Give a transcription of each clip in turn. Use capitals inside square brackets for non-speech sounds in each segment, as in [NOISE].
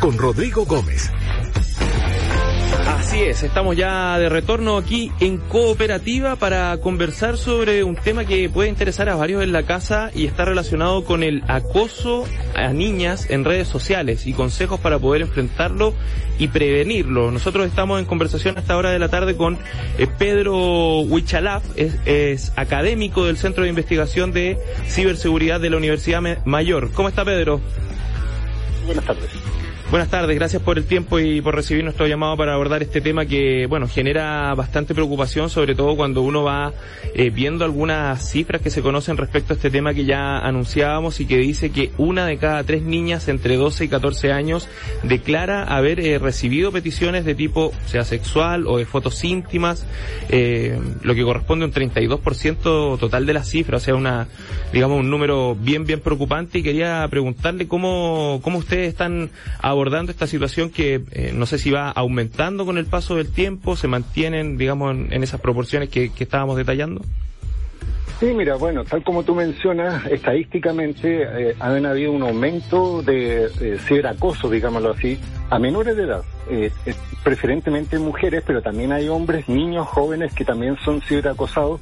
Con Rodrigo Gómez. Así es, estamos ya de retorno aquí en Cooperativa para conversar sobre un tema que puede interesar a varios en la casa y está relacionado con el acoso a niñas en redes sociales y consejos para poder enfrentarlo y prevenirlo. Nosotros estamos en conversación a esta hora de la tarde con eh, Pedro Huichalaf, es académico del Centro de Investigación de Ciberseguridad de la Universidad Mayor. ¿Cómo está Pedro? Buenas tardes. Buenas tardes, gracias por el tiempo y por recibir nuestro llamado para abordar este tema que, bueno, genera bastante preocupación, sobre todo cuando uno va eh, viendo algunas cifras que se conocen respecto a este tema que ya anunciábamos y que dice que una de cada tres niñas entre 12 y 14 años declara haber eh, recibido peticiones de tipo, sea sexual o de fotos íntimas, eh, lo que corresponde a un 32% total de las cifras, o sea, una, digamos, un número bien, bien preocupante y quería preguntarle cómo, cómo ustedes están esta situación que eh, no sé si va aumentando con el paso del tiempo, se mantienen, digamos, en, esas proporciones que, estábamos detallando? Sí, mira, bueno, tal como tú mencionas, estadísticamente eh, ha habido un aumento de eh, ciberacoso, digámoslo así, a menores de edad, eh, preferentemente mujeres, pero también hay hombres, niños, jóvenes que también son ciberacosados.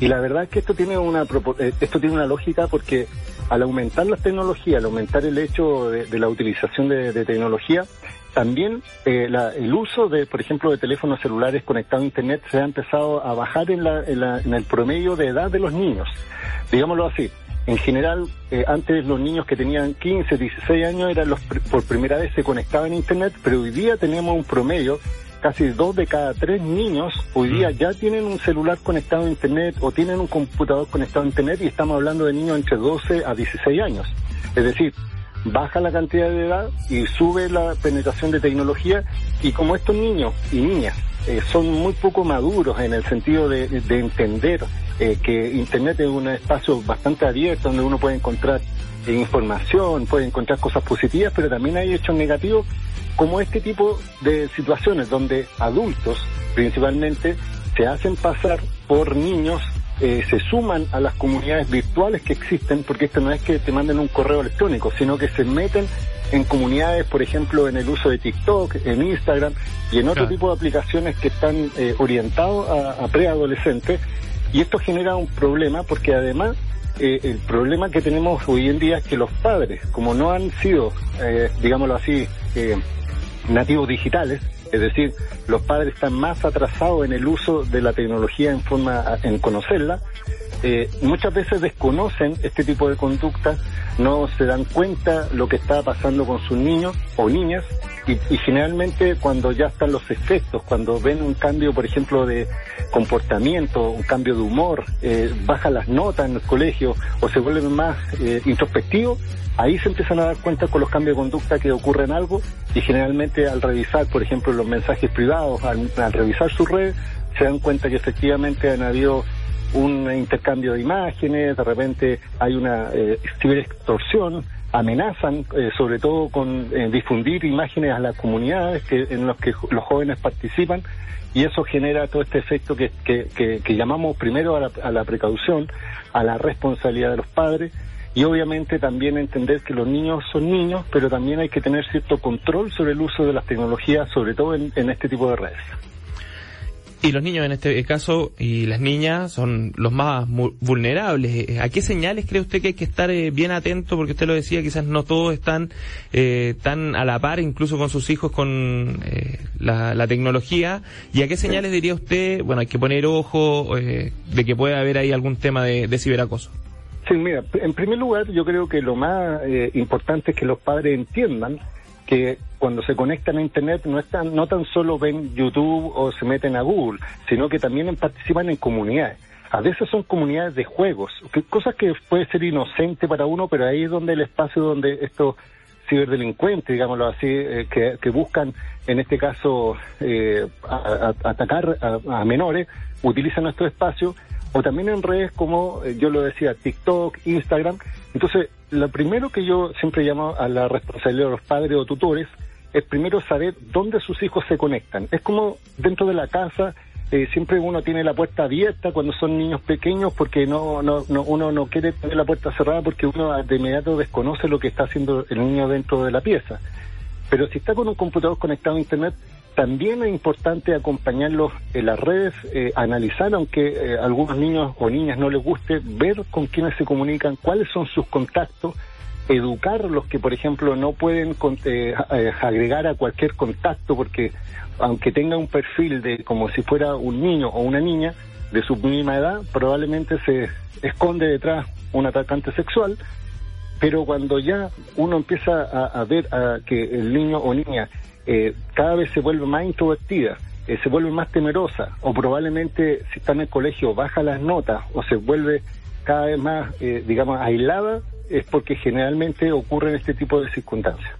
Y la verdad es que esto tiene una esto tiene una lógica porque al aumentar las tecnologías, al aumentar el hecho de, la utilización de, tecnología, también eh, el uso de, por ejemplo, de teléfonos celulares conectados a Internet se ha empezado a bajar en, el promedio de edad de los niños. Digámoslo así. En general, eh, antes los niños que tenían 15, 16 años eran los por primera vez se conectaban a Internet, pero hoy día tenemos un promedio casi dos de cada tres niños hoy día mm. ya tienen un celular conectado a Internet o tienen un computador conectado a Internet y estamos hablando de niños entre 12 a 16 años. Es decir, baja la cantidad de edad y sube la penetración de tecnología y como estos niños y niñas eh, son muy poco maduros en el sentido de, entender eh, que Internet es un espacio bastante abierto donde uno puede encontrar información, puede encontrar cosas positivas, pero también hay hechos negativos como este tipo de situaciones donde adultos principalmente se hacen pasar por niños, eh, se suman a las comunidades virtuales que existen, porque esto no es que te manden un correo electrónico, sino que se meten en comunidades, por ejemplo, en el uso de TikTok, en Instagram y en otro tipo de aplicaciones que están eh, orientados a, a preadolescentes. Y esto genera un problema porque además eh, el problema que tenemos hoy en día es que los padres, como no han sido, eh, digámoslo así, eh, nativos digitales, es decir, los padres están más atrasados en el uso de la tecnología en forma, en conocerla, eh, muchas veces desconocen este tipo de conductas, no se dan cuenta lo que está pasando con sus niños o niñas. Y, generalmente cuando ya están los efectos, cuando ven un cambio, por ejemplo, de comportamiento, un cambio de humor, eh, bajan las notas en el colegio o se vuelven más eh, introspectivos, ahí se empiezan a dar cuenta con los cambios de conducta que ocurren algo. Y generalmente al revisar, por ejemplo, los mensajes privados, al, al revisar su red, se dan cuenta que efectivamente han habido un intercambio de imágenes, de repente hay una eh, ciberextorsión, amenazan eh, sobre todo con eh, difundir imágenes a las comunidades que, en las que los jóvenes participan y eso genera todo este efecto que, que, que, llamamos primero a la, a la, precaución, a la responsabilidad de los padres y obviamente también entender que los niños son niños, pero también hay que tener cierto control sobre el uso de las tecnologías, sobre todo en, en este tipo de redes. Y los niños en este caso y las niñas son los más vulnerables. ¿A qué señales cree usted que hay que estar eh, bien atento? Porque usted lo decía, quizás no todos están eh, tan a la par, incluso con sus hijos, con eh, la, tecnología. ¿Y a qué señales diría usted, bueno, hay que poner ojo de que puede haber ahí algún tema de, de ciberacoso? Sí, mira, en primer lugar yo creo que lo más importante es que los padres entiendan que cuando se conectan a Internet no, están, no tan solo ven YouTube o se meten a Google, sino que también participan en comunidades. A veces son comunidades de juegos, que, cosas que puede ser inocente para uno, pero ahí es donde el espacio donde estos ciberdelincuentes, digámoslo así, eh, que, buscan, en este caso, eh, atacar a, menores, utilizan nuestro espacio, o también en redes como eh, yo lo decía, TikTok, Instagram. Entonces, lo primero que yo siempre llamo a la responsabilidad de los padres o tutores es primero saber dónde sus hijos se conectan. Es como dentro de la casa, eh, siempre uno tiene la puerta abierta cuando son niños pequeños porque no, no, no, uno no quiere tener la puerta cerrada porque uno de inmediato desconoce lo que está haciendo el niño dentro de la pieza. Pero si está con un computador conectado a Internet, también es importante acompañarlos en las redes, eh, analizar, aunque eh, a algunos niños o niñas no les guste, ver con quiénes se comunican, cuáles son sus contactos, educar los que, por ejemplo, no pueden eh, agregar a cualquier contacto, porque aunque tenga un perfil de como si fuera un niño o una niña de su misma edad, probablemente se esconde detrás un atacante sexual, pero cuando ya uno empieza a, ver a que el niño o niña eh, cada vez se vuelve más introvertida, eh, se vuelve más temerosa, o probablemente si está en el colegio baja las notas, o se vuelve cada vez más, eh, digamos, aislada, es porque generalmente ocurren este tipo de circunstancias.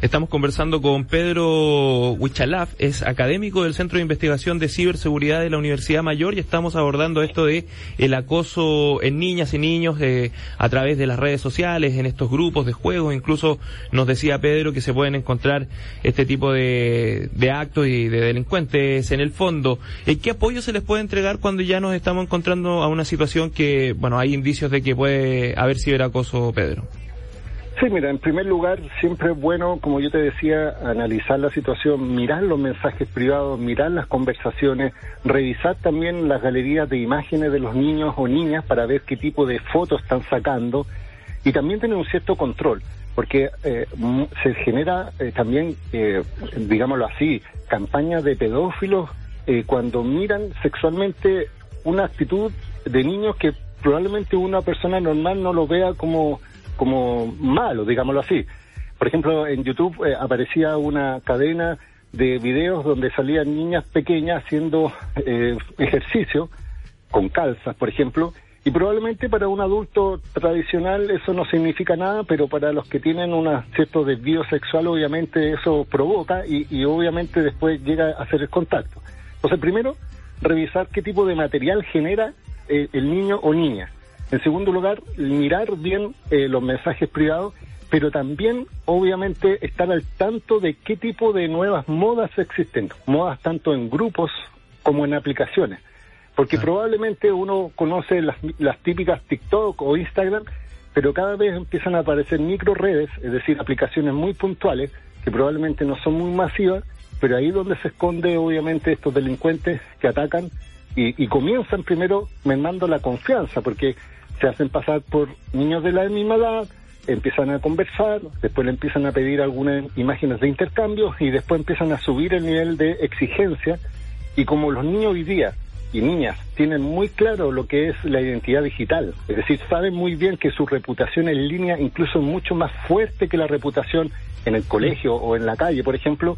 Estamos conversando con Pedro Huichalaf, es académico del Centro de Investigación de Ciberseguridad de la Universidad Mayor y estamos abordando esto de el acoso en niñas y niños eh, a través de las redes sociales, en estos grupos de juego. Incluso nos decía Pedro que se pueden encontrar este tipo de, actos y de delincuentes en el fondo. Eh, ¿Qué apoyo se les puede entregar cuando ya nos estamos encontrando a una situación que, bueno, hay indicios de que puede haber ciberacoso, Pedro? Sí, mira, en primer lugar, siempre es bueno, como yo te decía, analizar la situación, mirar los mensajes privados, mirar las conversaciones, revisar también las galerías de imágenes de los niños o niñas para ver qué tipo de fotos están sacando y también tener un cierto control, porque eh, se genera eh, también, eh, digámoslo así, campañas de pedófilos cuando miran sexualmente una actitud de niños que probablemente una persona normal no lo vea como como malo, digámoslo así. Por ejemplo, en YouTube eh, aparecía una cadena de videos donde salían niñas pequeñas haciendo eh, ejercicio con calzas, por ejemplo, y probablemente para un adulto tradicional eso no significa nada, pero para los que tienen un cierto desvío sexual obviamente eso provoca y, obviamente después llega a hacer el contacto. Entonces, primero, revisar qué tipo de material genera eh, el niño o niña. En segundo lugar, mirar bien eh, los mensajes privados, pero también, obviamente, estar al tanto de qué tipo de nuevas modas existen, modas tanto en grupos como en aplicaciones. Porque probablemente uno conoce las, las típicas TikTok o Instagram, pero cada vez empiezan a aparecer micro redes, es decir, aplicaciones muy puntuales, que probablemente no son muy masivas, pero ahí donde se esconde obviamente estos delincuentes que atacan y, y comienzan primero mermando la confianza, porque se hacen pasar por niños de la misma edad, empiezan a conversar, después le empiezan a pedir algunas imágenes de intercambio y después empiezan a subir el nivel de exigencia y como los niños hoy día y niñas tienen muy claro lo que es la identidad digital, es decir, saben muy bien que su reputación en línea incluso es mucho más fuerte que la reputación en el colegio o en la calle, por ejemplo,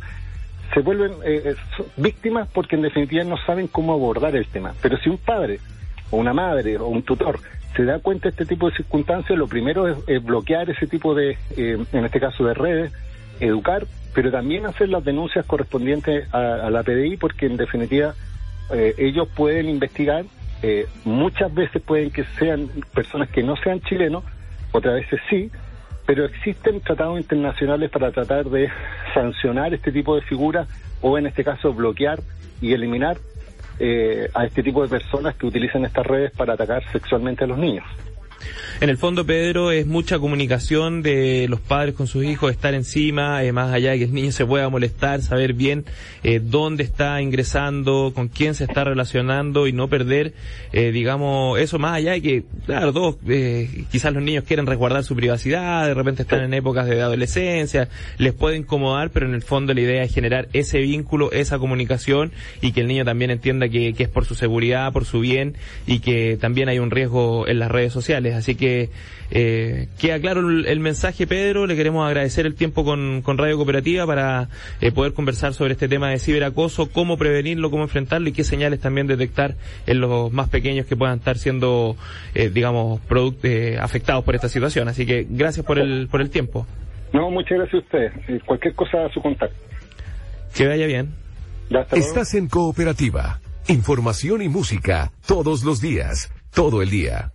se vuelven eh, víctimas porque en definitiva no saben cómo abordar el tema. Pero si un padre o una madre o un tutor se da cuenta de este tipo de circunstancias, lo primero es, bloquear ese tipo de, eh, en este caso de redes, educar, pero también hacer las denuncias correspondientes a, la PDI, porque en definitiva eh, ellos pueden investigar, eh, muchas veces pueden que sean personas que no sean chilenos, otras veces sí, pero existen tratados internacionales para tratar de [LAUGHS] sancionar este tipo de figuras o en este caso bloquear y eliminar eh, a este tipo de personas que utilizan estas redes para atacar sexualmente a los niños. En el fondo, Pedro, es mucha comunicación de los padres con sus hijos, estar encima, eh, más allá de que el niño se pueda molestar, saber bien eh, dónde está ingresando, con quién se está relacionando y no perder, eh, digamos, eso más allá de que, claro, todos, quizás los niños quieren resguardar su privacidad, de repente están en épocas de adolescencia, les puede incomodar, pero en el fondo la idea es generar ese vínculo, esa comunicación y que el niño también entienda que es por su seguridad, por su bien y que también hay un riesgo en las redes sociales. Así que eh, queda claro el, mensaje, Pedro. Le queremos agradecer el tiempo con, Radio Cooperativa para eh, poder conversar sobre este tema de ciberacoso, cómo prevenirlo, cómo enfrentarlo y qué señales también detectar en los más pequeños que puedan estar siendo, eh, digamos, eh, afectados por esta situación. Así que gracias por el, por el tiempo. No, muchas gracias a usted. Cualquier cosa a su contacto. Que vaya bien. Estás en Cooperativa. Información y música todos los días, todo el día.